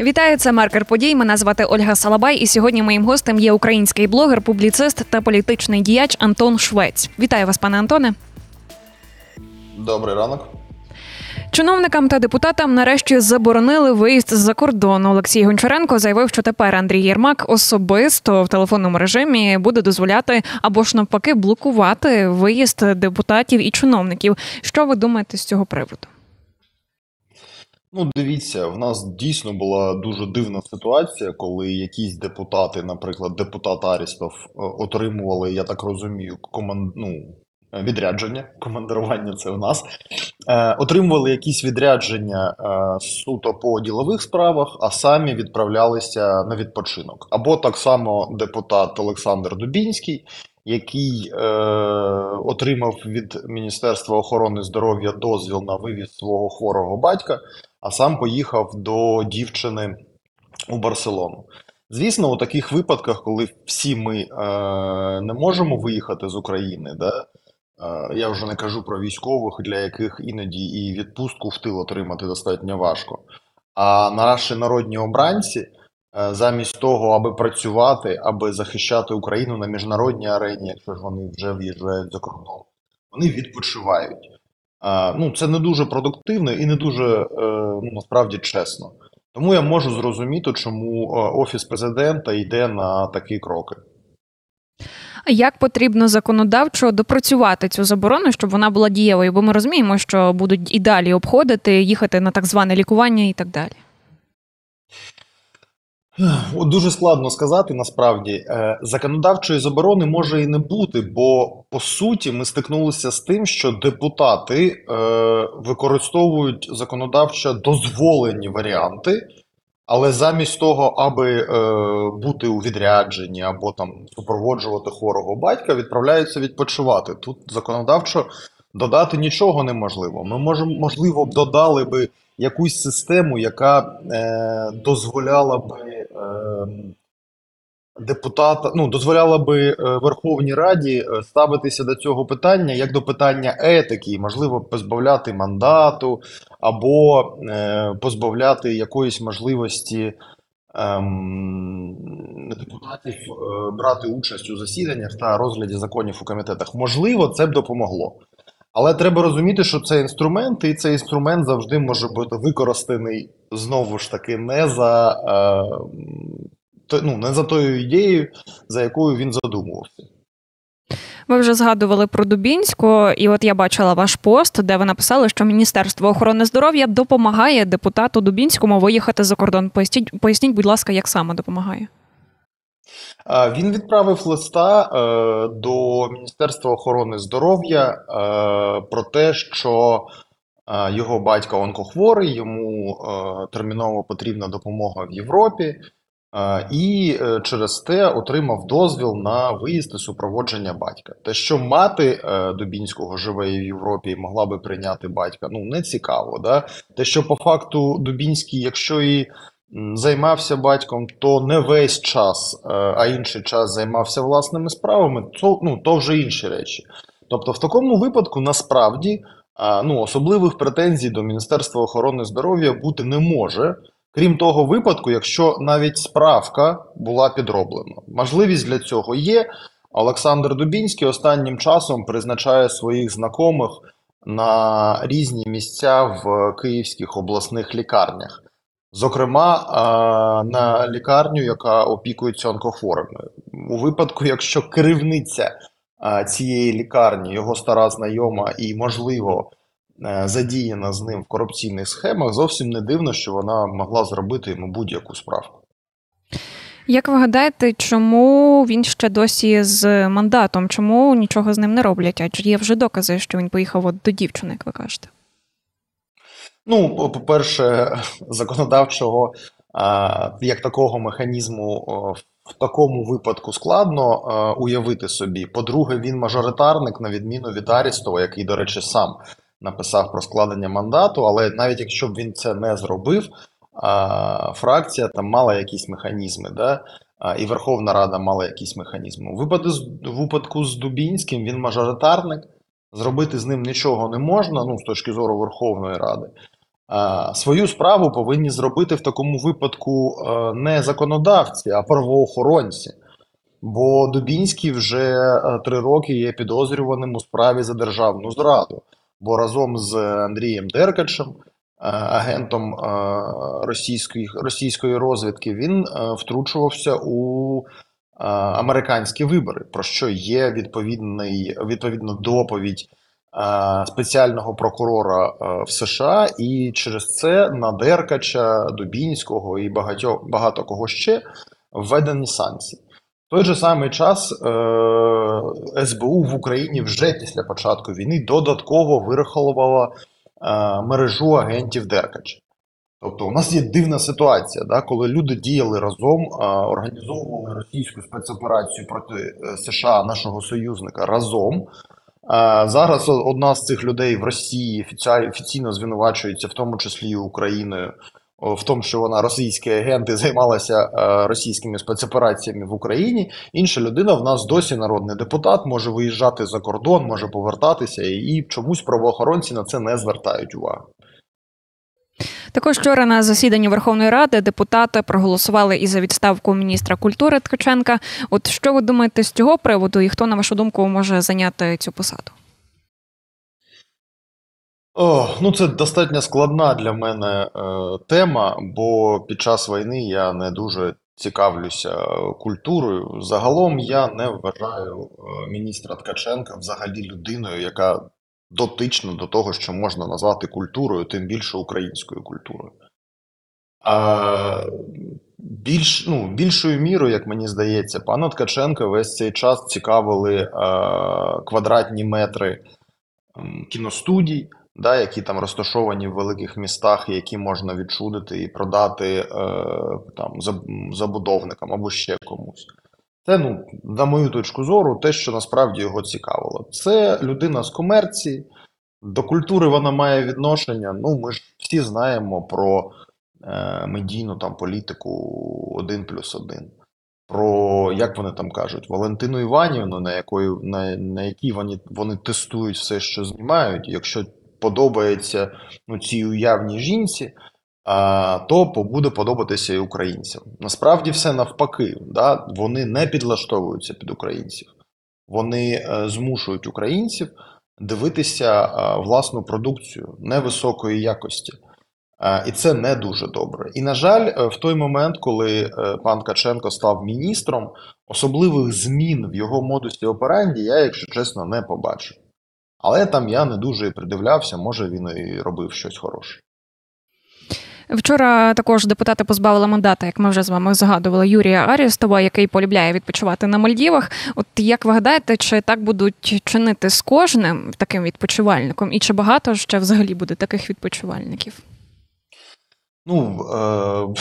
Вітаю, це маркер подій. Мене звати Ольга Салабай, і сьогодні моїм гостем є український блогер, публіцист та політичний діяч Антон Швець. Вітаю вас, пане Антоне. Добрий ранок. Чиновникам та депутатам нарешті заборонили виїзд з-за кордону. Олексій Гончаренко заявив, що тепер Андрій Єрмак особисто в телефонному режимі буде дозволяти або ж навпаки блокувати виїзд депутатів і чиновників. Що ви думаєте з цього приводу? Ну, дивіться, в нас дійсно була дуже дивна ситуація, коли якісь депутати, наприклад, депутат Арістов, е, отримували, я так розумію, команд... ну, відрядження, командирування це у нас, е, отримували якісь відрядження е, суто по ділових справах, а самі відправлялися на відпочинок. Або так само депутат Олександр Дубінський, який е, отримав від Міністерства охорони здоров'я дозвіл на вивіз свого хворого батька, а сам поїхав до дівчини у Барселону. Звісно, у таких випадках, коли всі ми е, не можемо виїхати з України, да, е, я вже не кажу про військових, для яких іноді і відпустку в тил отримати достатньо важко. А наші народні обранці, замість того, аби працювати, аби захищати Україну на міжнародній арені, якщо ж вони вже в'їжджають за кордон, вони відпочивають. А, ну, це не дуже продуктивно і не дуже е, ну, насправді чесно. Тому я можу зрозуміти, чому е, Офіс президента йде на такі кроки. Як потрібно законодавчо допрацювати цю заборону, щоб вона була дієвою? Бо ми розуміємо, що будуть і далі обходити, їхати на так зване лікування і так далі. Дуже складно сказати насправді. Е, Законодавчої заборони може і не бути, бо по суті ми стикнулися з тим, що депутати е, використовують законодавчо дозволені варіанти, але замість того, аби е, бути у відрядженні або там супроводжувати хворого батька, відправляються відпочивати. Тут законодавчо додати нічого неможливо. Ми можемо, можливо, б додали би якусь систему, яка дозволяла е, депутата, ну, дозволяла би е, Верховній Раді е, ставитися до цього питання як до питання етики, можливо, позбавляти мандату або е, позбавляти якоїсь можливості ем, депутатів е, брати участь у засіданнях та розгляді законів у комітетах. Можливо, це б допомогло. Але треба розуміти, що це інструмент, і цей інструмент завжди може бути використаний знову ж таки не за, е, ну, не за тою ідеєю, за якою він задумувався. Ви вже згадували про Дубінську, і от я бачила ваш пост, де ви написали, що Міністерство охорони здоров'я допомагає депутату Дубінському виїхати за кордон. Поясніть, поясніть, будь ласка, як саме допомагає? Е, Він відправив листа е, до Міністерства охорони здоров'я е, про те, що його батько онкохворий, йому терміново потрібна допомога в Європі, і через те отримав дозвіл на виїзд і супроводження батька. Те, що мати Дубінського живе в Європі і могла би прийняти батька, ну не цікаво. Да? Те, що по факту Дубінський, якщо і займався батьком, то не весь час, е, а інший час займався власними справами, то, ну, то вже інші речі. Тобто, в такому випадку насправді ну, особливих претензій до Міністерства охорони здоров'я бути не може. Крім того випадку, якщо навіть справка була підроблена. Можливість для цього є. Олександр Дубінський останнім часом призначає своїх знайомих на різні місця в київських обласних лікарнях. Зокрема, на лікарню, яка опікується онкохворими. У випадку, якщо керівниця цієї лікарні, його стара знайома і, можливо, е, задіяна з ним в корупційних схемах, зовсім не дивно, що вона могла зробити йому будь-яку справку. Як ви гадаєте, чому він ще досі з мандатом? Чому нічого з ним не роблять? Адже є вже докази, що він поїхав от до дівчини, як ви кажете. Ну, по- по-перше, законодавчого як такого механізму в такому випадку складно уявити собі. По-друге, він мажоритарник, на відміну від Арістова, який, до речі, сам написав про складення мандату, але навіть якщо б він це не зробив, фракція там мала якісь механізми, да? і Верховна Рада мала якісь механізми. У випадку з, випадку з Дубінським він мажоритарник, зробити з ним нічого не можна, ну, з точки зору Верховної Ради. А, Свою справу повинні зробити в такому випадку е, не законодавці, а правоохоронці. Бо Дубінський вже е, три роки є підозрюваним у справі за державну зраду. Бо разом з Андрієм Деркачем, е, агентом е, російської, російської розвідки, він е, втручувався у е, американські вибори, про що є відповідний, відповідна доповідь е, спеціального прокурора е, в США, і через це на Деркача, Дубінського і багатьох, багато кого ще введені санкції. В той же самий час е, СБУ в Україні вже після початку війни додатково вираховувала е, мережу агентів Деркача. Тобто, у нас є дивна ситуація, да, коли люди діяли разом, е, організовували російську спецоперацію проти е, США, нашого союзника, разом. Зараз одна з цих людей в Росії офіційно звинувачується, в тому числі Україною, в тому, що вона російський агент і займалася е, російськими спецопераціями в Україні. Інша людина в нас досі народний депутат, може виїжджати за кордон, може повертатися, і чомусь правоохоронці на це не звертають увагу. Також вчора на засіданні Верховної Ради депутати проголосували і за відставку міністра культури Ткаченка. От що ви думаєте з цього приводу, і хто, на вашу думку, може зайняти цю посаду? О, ну це достатньо складна для мене е, тема, бо під час війни я не дуже цікавлюся культурою. Загалом я не вважаю е, міністра Ткаченка взагалі людиною, яка дотична до того, що можна назвати культурою, тим більше українською культурою. А, більш, ну, більшою мірою, як мені здається, пана Ткаченка весь цей час цікавили е, квадратні метри кіностудій, да, які там розташовані в великих містах, які можна відчудити і продати е, там, забудовникам або ще комусь. Це, ну, на мою точку зору, те, що насправді його цікавило. Це людина з комерції, до культури вона має відношення. Ну, ми ж всі знаємо про е, медійну там політику один плюс один. Про, як вони там кажуть, Валентину Іванівну, на якої, на, на якій вони, вони тестують все, що знімають. Якщо подобається ну, цій уявній жінці, то буде подобатися і українцям. Насправді все навпаки, да? вони не підлаштовуються під українців. Вони е, змушують українців дивитися е, власну продукцію невисокої якості. Е, І це не дуже добре. І, на жаль, в той момент, коли пан Каченко став міністром, особливих змін в його модусі операнді я, якщо чесно, не побачив. Але там я не дуже придивлявся, може він і робив щось хороше. Вчора також депутати позбавили мандата, як ми вже з вами згадували, Юрія Арістова, який полюбляє відпочивати на Мальдівах. От як ви гадаєте, чи так будуть чинити з кожним таким відпочивальником, і чи багато ще взагалі буде таких відпочивальників? Ну,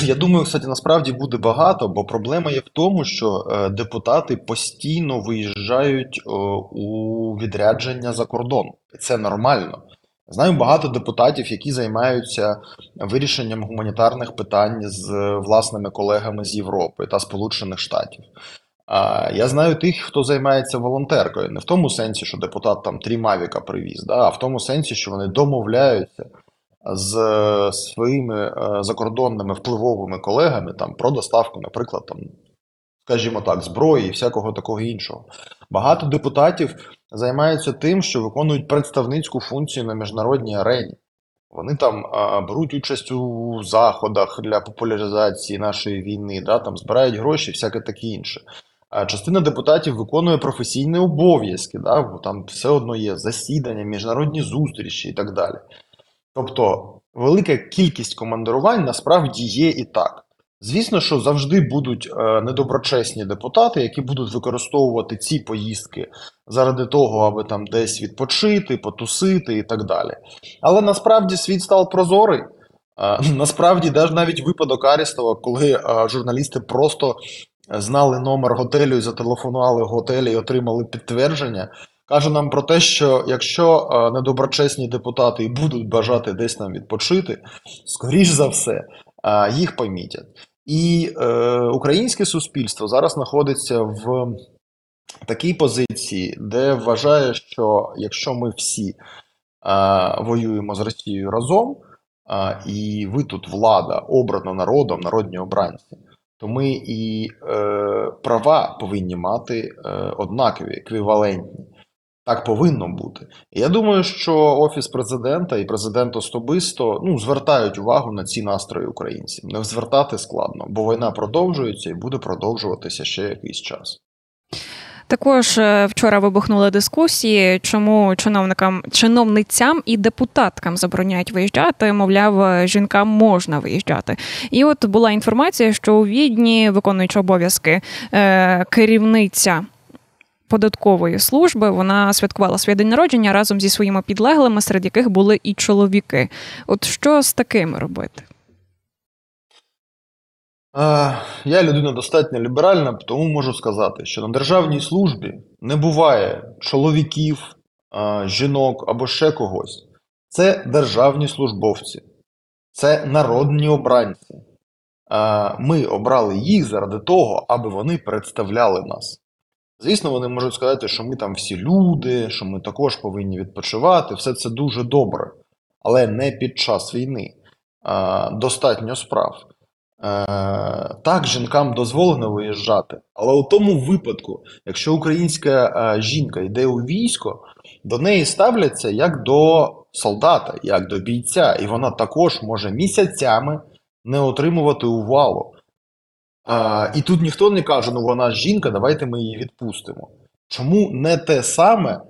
е, я думаю, кстати, насправді буде багато, бо проблема є в тому, що е, депутати постійно виїжджають е, у відрядження за кордон. Це нормально. Знаю багато депутатів, які займаються вирішенням гуманітарних питань з власними колегами з Європи та Сполучених Штатів. А я знаю тих, хто займається волонтеркою, не в тому сенсі, що депутат там три мавіка привіз, да, а в тому сенсі, що вони домовляються з е, своїми е, закордонними впливовими колегами там про доставку, наприклад, там, скажімо так, зброї і всякого такого іншого. Багато депутатів займаються тим, що виконують представницьку функцію на міжнародній арені. Вони там а, беруть участь у заходах для популяризації нашої війни, да, там збирають гроші, всяке таке інше. А частина депутатів виконує професійні обов'язки, да, бо там все одно є засідання, міжнародні зустрічі і так далі. Тобто, велика кількість командирувань насправді є і так. Звісно, що завжди будуть е, недоброчесні депутати, які будуть використовувати ці поїздки заради того, аби там десь відпочити, потусити і так далі. Але насправді світ став прозорий. Е, насправді, навіть випадок Арістова, коли е, журналісти просто знали номер готелю і зателефонували готелі і отримали підтвердження, каже нам про те, що якщо недоброчесні депутати будуть бажати десь там відпочити, скоріш за все, їх помітять. І е, українське суспільство зараз знаходиться в такій позиції, де вважає, що якщо ми всі е, воюємо з Росією разом, а, і ви тут влада, обрана народом, народні обранці, то ми і е, права повинні мати е, однакові, еквівалентні. Так повинно бути. Я думаю, що Офіс президента і президент особисто ну, звертають увагу на ці настрої українців. Не звертати складно, бо війна продовжується і буде продовжуватися ще якийсь час. Також е, вчора вибухнули дискусії, чому чиновникам, чиновницям і депутаткам забороняють виїжджати. Мовляв, жінкам можна виїжджати. І от була інформація, що у відні виконуючи обов'язки е, керівниця. Податкової служби вона святкувала свій день народження разом зі своїми підлеглими, серед яких були і чоловіки. От що з такими робити? Я людина достатньо ліберальна, тому можу сказати, що на державній службі не буває чоловіків, жінок або ще когось. Це державні службовці, це народні обранці. Ми обрали їх заради того, аби вони представляли нас. Звісно, вони можуть сказати, що ми там всі люди, що ми також повинні відпочивати. Все це дуже добре, але не під час війни. Достатньо справ. Е, так, жінкам дозволено виїжджати, але у тому випадку, якщо українська е, жінка йде у військо, до неї ставляться як до солдата, як до бійця, і вона також може місяцями не отримувати увагу. Е, і тут ніхто не каже, ну вона жінка, давайте ми її відпустимо. Чому не те саме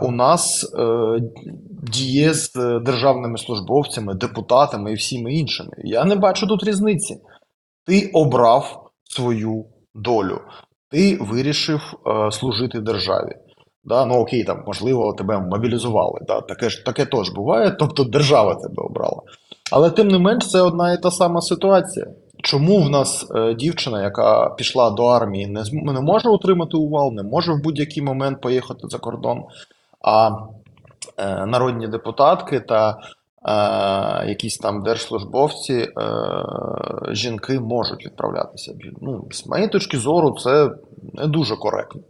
у нас е, діє з державними службовцями, депутатами і всіми іншими. Я не бачу тут різниці. Ти обрав свою долю, ти вирішив е, служити державі. Да? Ну окей, там, можливо, тебе мобілізували. Да? Таке ж таке теж буває, тобто держава тебе обрала. Але тим не менш, це одна і та сама ситуація. Чому в нас е, дівчина, яка пішла до армії, не не може отримати увал, не може в будь-який момент поїхати за кордон, а е, народні депутатки та е, якісь там держслужбовці, е, жінки можуть відправлятися. Ну, З моєї точки зору, це не дуже коректно.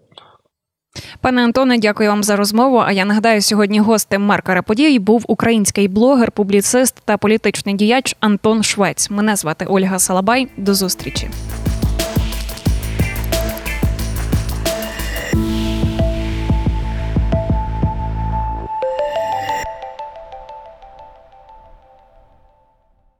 Пане Антоне, дякую вам за розмову. А я нагадаю, сьогодні гостем маркера подій був український блогер, публіцист та політичний діяч Антон Швець. Мене звати Ольга Салабай. До зустрічі.